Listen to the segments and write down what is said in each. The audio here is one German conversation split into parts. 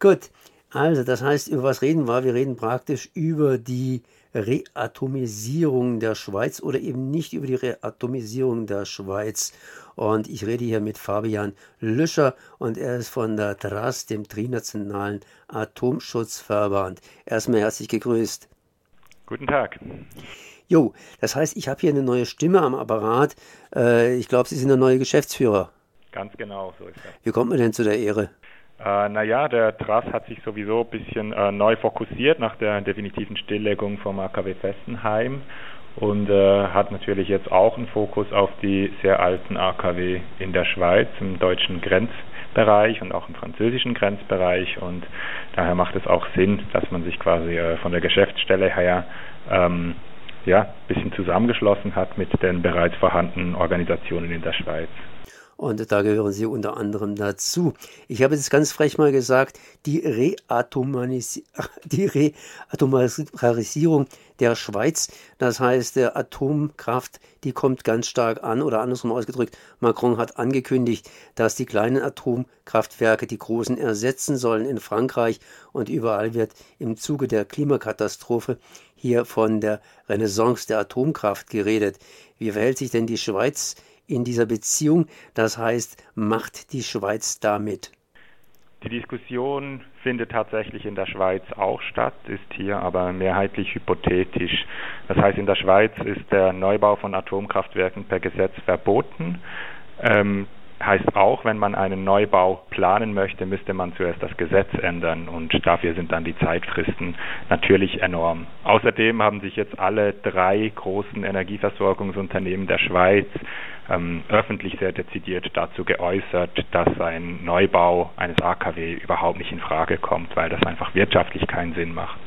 Gut, also das heißt, über was reden wir? Wir reden praktisch über die Reatomisierung der Schweiz oder eben nicht über die Reatomisierung der Schweiz. Und ich rede hier mit Fabian Lüscher und er ist von der TRAS, dem Trinationalen Atomschutzverband. Erstmal herzlich gegrüßt. Guten Tag. Jo, das heißt, ich habe hier eine neue Stimme am Apparat. Äh, ich glaube, Sie sind der neue Geschäftsführer. Ganz genau, so ist das. Wie kommt man denn zu der Ehre? Äh, naja, der TRAS hat sich sowieso ein bisschen äh, neu fokussiert nach der definitiven Stilllegung vom AKW Fessenheim und äh, hat natürlich jetzt auch einen Fokus auf die sehr alten AKW in der Schweiz, im deutschen Grenzbereich und auch im französischen Grenzbereich und daher macht es auch Sinn, dass man sich quasi äh, von der Geschäftsstelle her ähm, ja, ein bisschen zusammengeschlossen hat mit den bereits vorhandenen Organisationen in der Schweiz. Und da gehören Sie unter anderem dazu. Ich habe jetzt ganz frech mal gesagt, die, Reatomaris die Reatomarisierung der Schweiz, das heißt der Atomkraft, die kommt ganz stark an oder andersrum ausgedrückt, Macron hat angekündigt, dass die kleinen Atomkraftwerke die großen ersetzen sollen in Frankreich und überall wird im Zuge der Klimakatastrophe hier von der Renaissance der Atomkraft geredet. Wie verhält sich denn die Schweiz in dieser Beziehung? Das heißt, macht die Schweiz damit? Die Diskussion findet tatsächlich in der Schweiz auch statt, ist hier aber mehrheitlich hypothetisch. Das heißt, in der Schweiz ist der Neubau von Atomkraftwerken per Gesetz verboten. Ähm, heißt auch, wenn man einen Neubau planen möchte, müsste man zuerst das Gesetz ändern und dafür sind dann die Zeitfristen natürlich enorm. Außerdem haben sich jetzt alle drei großen Energieversorgungsunternehmen der Schweiz ähm, öffentlich sehr dezidiert dazu geäußert, dass ein Neubau eines AKW überhaupt nicht in Frage kommt, weil das einfach wirtschaftlich keinen Sinn macht.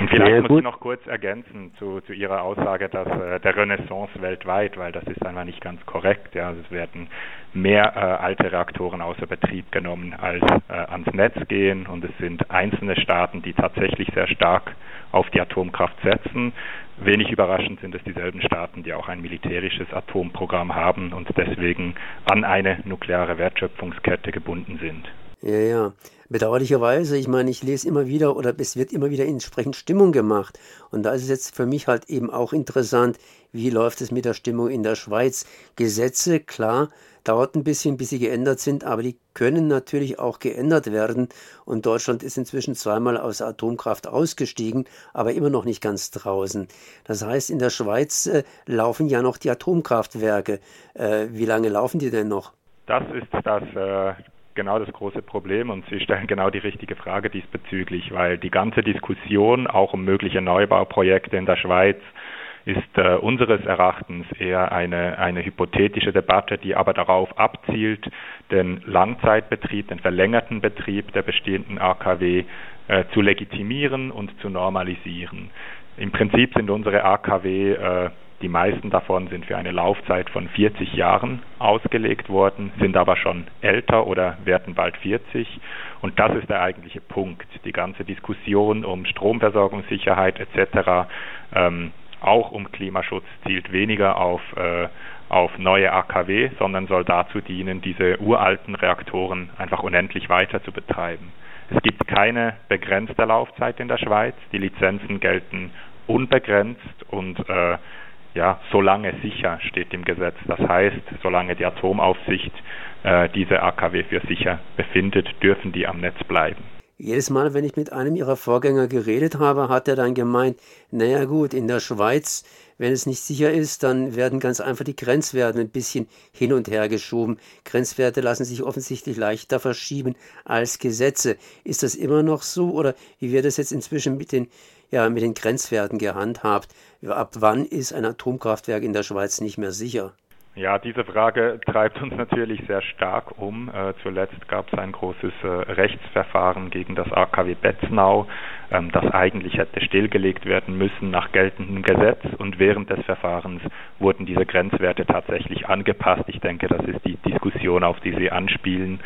Und vielleicht ja, muss ich noch kurz ergänzen zu, zu Ihrer Aussage, dass äh, der Renaissance weltweit, weil das ist einfach nicht ganz korrekt. Ja, also es werden mehr äh, alte Reaktoren außer Betrieb genommen, als äh, ans Netz gehen. Und es sind einzelne Staaten, die tatsächlich sehr stark auf die Atomkraft setzen. Wenig überraschend sind es dieselben Staaten, die auch ein militärisches Atomprogramm haben und deswegen an eine nukleare Wertschöpfungskette gebunden sind. Ja, ja. Bedauerlicherweise, ich meine, ich lese immer wieder oder es wird immer wieder entsprechend Stimmung gemacht. Und da ist es jetzt für mich halt eben auch interessant, wie läuft es mit der Stimmung in der Schweiz. Gesetze, klar, dauert ein bisschen, bis sie geändert sind, aber die können natürlich auch geändert werden. Und Deutschland ist inzwischen zweimal aus Atomkraft ausgestiegen, aber immer noch nicht ganz draußen. Das heißt, in der Schweiz äh, laufen ja noch die Atomkraftwerke. Äh, wie lange laufen die denn noch? Das ist das äh, genau das große Problem und Sie stellen genau die richtige Frage diesbezüglich, weil die ganze Diskussion auch um mögliche Neubauprojekte in der Schweiz ist äh, unseres Erachtens eher eine, eine hypothetische Debatte, die aber darauf abzielt, den Langzeitbetrieb, den verlängerten Betrieb der bestehenden AKW äh, zu legitimieren und zu normalisieren. Im Prinzip sind unsere AKW äh, die meisten davon sind für eine Laufzeit von 40 Jahren ausgelegt worden, sind aber schon älter oder werden bald 40. Und das ist der eigentliche Punkt. Die ganze Diskussion um Stromversorgungssicherheit etc., ähm, auch um Klimaschutz, zielt weniger auf, äh, auf neue AKW, sondern soll dazu dienen, diese uralten Reaktoren einfach unendlich weiter zu betreiben. Es gibt keine begrenzte Laufzeit in der Schweiz. Die Lizenzen gelten unbegrenzt und äh, ja, solange sicher steht im Gesetz. Das heißt, solange die Atomaufsicht äh, diese AKW für sicher befindet, dürfen die am Netz bleiben. Jedes Mal, wenn ich mit einem ihrer Vorgänger geredet habe, hat er dann gemeint, naja gut, in der Schweiz, wenn es nicht sicher ist, dann werden ganz einfach die Grenzwerte ein bisschen hin und her geschoben. Grenzwerte lassen sich offensichtlich leichter verschieben als Gesetze. Ist das immer noch so oder wie wird das jetzt inzwischen mit den ja mit den Grenzwerten gehandhabt. Ab wann ist ein Atomkraftwerk in der Schweiz nicht mehr sicher? Ja, diese Frage treibt uns natürlich sehr stark um. Äh, zuletzt gab es ein großes äh, Rechtsverfahren gegen das AKW Betznau, ähm, das eigentlich hätte stillgelegt werden müssen nach geltendem Gesetz. Und während des Verfahrens wurden diese Grenzwerte tatsächlich angepasst. Ich denke, das ist die Diskussion, auf die Sie anspielen.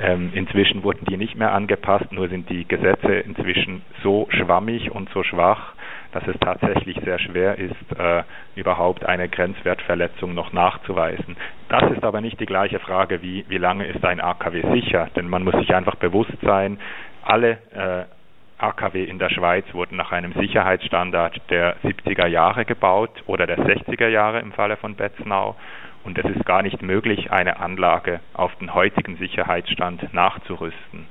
Ähm, inzwischen wurden die nicht mehr angepasst, nur sind die Gesetze inzwischen so schwammig und so schwach, dass es tatsächlich sehr schwer ist, äh, überhaupt eine Grenzwertverletzung noch nachzuweisen. Das ist aber nicht die gleiche Frage wie, wie lange ist ein AKW sicher, denn man muss sich einfach bewusst sein, alle äh, AKW in der Schweiz wurden nach einem Sicherheitsstandard der 70er Jahre gebaut oder der 60er Jahre im Falle von Betznau. Und es ist gar nicht möglich, eine Anlage auf den heutigen Sicherheitsstand nachzurüsten.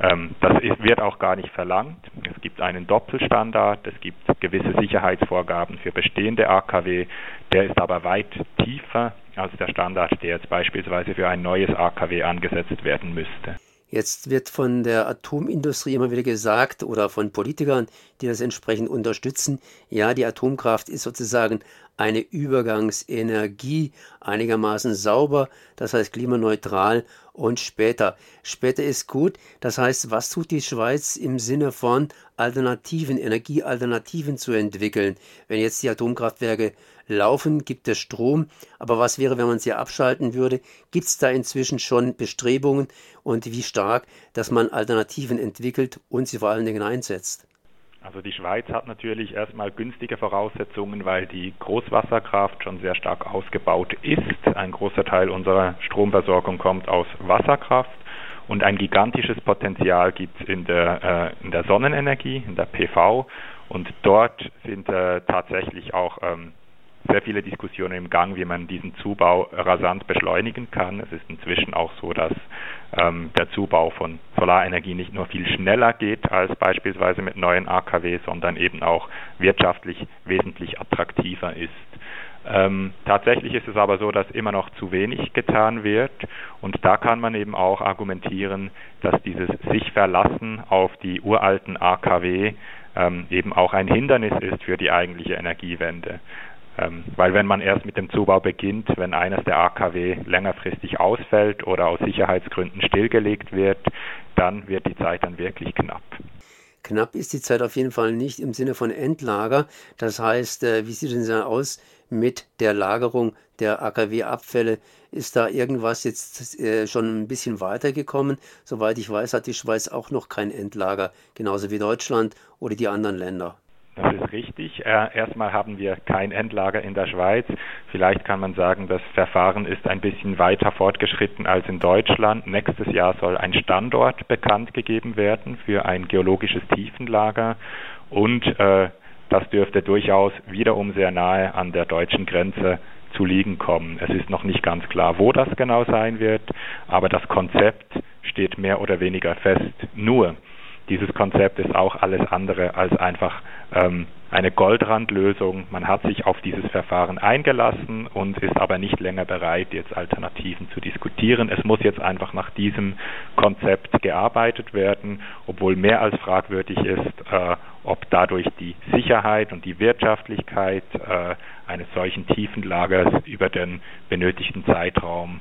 Ähm, das wird auch gar nicht verlangt. Es gibt einen Doppelstandard, es gibt gewisse Sicherheitsvorgaben für bestehende AKW. Der ist aber weit tiefer als der Standard, der jetzt beispielsweise für ein neues AKW angesetzt werden müsste. Jetzt wird von der Atomindustrie immer wieder gesagt oder von Politikern, die das entsprechend unterstützen, ja, die Atomkraft ist sozusagen eine Übergangsenergie, einigermaßen sauber, das heißt klimaneutral und später. Später ist gut, das heißt, was tut die Schweiz im Sinne von Alternativen, Energiealternativen zu entwickeln? Wenn jetzt die Atomkraftwerke laufen, gibt es Strom, aber was wäre, wenn man sie abschalten würde? Gibt es da inzwischen schon Bestrebungen und wie stark, dass man Alternativen entwickelt und sie vor allen Dingen einsetzt? Also die Schweiz hat natürlich erstmal günstige Voraussetzungen, weil die Großwasserkraft schon sehr stark ausgebaut ist. Ein großer Teil unserer Stromversorgung kommt aus Wasserkraft und ein gigantisches Potenzial gibt es in der, äh, in der Sonnenenergie, in der PV und dort sind äh, tatsächlich auch ähm, sehr viele Diskussionen im Gang, wie man diesen Zubau rasant beschleunigen kann. Es ist inzwischen auch so, dass ähm, der Zubau von Solarenergie nicht nur viel schneller geht als beispielsweise mit neuen AKW, sondern eben auch wirtschaftlich wesentlich attraktiver ist. Ähm, tatsächlich ist es aber so, dass immer noch zu wenig getan wird und da kann man eben auch argumentieren, dass dieses sich verlassen auf die uralten AKW ähm, eben auch ein Hindernis ist für die eigentliche Energiewende. Ähm, weil wenn man erst mit dem Zubau beginnt, wenn eines der AKW längerfristig ausfällt oder aus Sicherheitsgründen stillgelegt wird, dann wird die Zeit dann wirklich knapp. Knapp ist die Zeit auf jeden Fall nicht im Sinne von Endlager. Das heißt, äh, wie sieht es denn aus mit der Lagerung der AKW-Abfälle? Ist da irgendwas jetzt äh, schon ein bisschen weitergekommen? Soweit ich weiß, hat die Schweiz auch noch kein Endlager, genauso wie Deutschland oder die anderen Länder. Das ist richtig. Erstmal haben wir kein Endlager in der Schweiz. Vielleicht kann man sagen, das Verfahren ist ein bisschen weiter fortgeschritten als in Deutschland. Nächstes Jahr soll ein Standort bekannt gegeben werden für ein geologisches Tiefenlager und äh, das dürfte durchaus wiederum sehr nahe an der deutschen Grenze zu liegen kommen. Es ist noch nicht ganz klar, wo das genau sein wird, aber das Konzept steht mehr oder weniger fest. Nur dieses Konzept ist auch alles andere als einfach ähm, eine Goldrandlösung. Man hat sich auf dieses Verfahren eingelassen und ist aber nicht länger bereit, jetzt Alternativen zu diskutieren. Es muss jetzt einfach nach diesem Konzept gearbeitet werden, obwohl mehr als fragwürdig ist, äh, ob dadurch die Sicherheit und die Wirtschaftlichkeit äh, eines solchen Tiefenlagers über den benötigten Zeitraum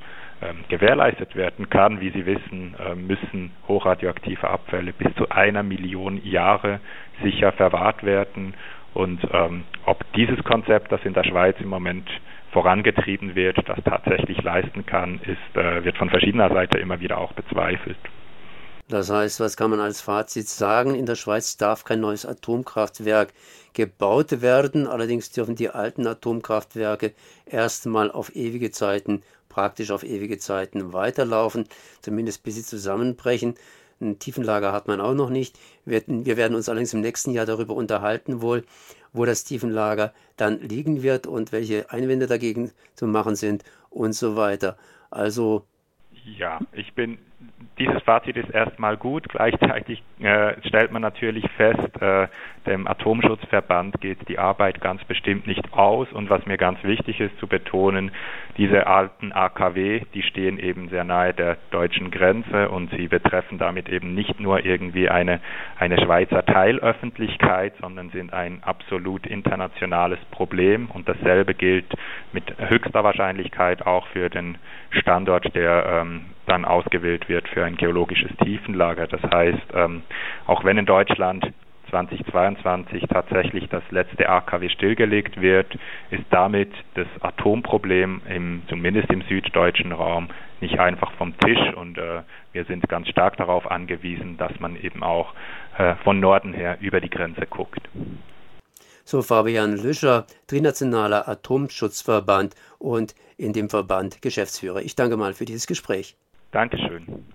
gewährleistet werden kann. Wie Sie wissen, äh, müssen hochradioaktive Abfälle bis zu einer Million Jahre sicher verwahrt werden. Und ähm, ob dieses Konzept, das in der Schweiz im Moment vorangetrieben wird, das tatsächlich leisten kann, ist, äh, wird von verschiedener Seite immer wieder auch bezweifelt. Das heißt, was kann man als Fazit sagen? In der Schweiz darf kein neues Atomkraftwerk gebaut werden. Allerdings dürfen die alten Atomkraftwerke erstmal auf ewige Zeiten praktisch auf ewige Zeiten weiterlaufen, zumindest bis sie zusammenbrechen. Ein Tiefenlager hat man auch noch nicht. Wir, wir werden uns allerdings im nächsten Jahr darüber unterhalten, wohl, wo das Tiefenlager dann liegen wird und welche Einwände dagegen zu machen sind und so weiter. Also ja, ich bin dieses Fazit ist erstmal gut. Gleichzeitig äh, stellt man natürlich fest, äh, dem Atomschutzverband geht die Arbeit ganz bestimmt nicht aus. Und was mir ganz wichtig ist zu betonen, diese alten AKW, die stehen eben sehr nahe der deutschen Grenze und sie betreffen damit eben nicht nur irgendwie eine, eine Schweizer Teilöffentlichkeit, sondern sind ein absolut internationales Problem. Und dasselbe gilt mit höchster Wahrscheinlichkeit auch für den Standort, der ähm, dann ausgewählt wird für ein geologisches Tiefenlager. Das heißt, ähm, auch wenn in Deutschland 2022 tatsächlich das letzte AKW stillgelegt wird, ist damit das Atomproblem im, zumindest im süddeutschen Raum nicht einfach vom Tisch und äh, wir sind ganz stark darauf angewiesen, dass man eben auch äh, von Norden her über die Grenze guckt. So Fabian Lüscher, Trinationaler Atomschutzverband und in dem Verband Geschäftsführer. Ich danke mal für dieses Gespräch. Dankeschön.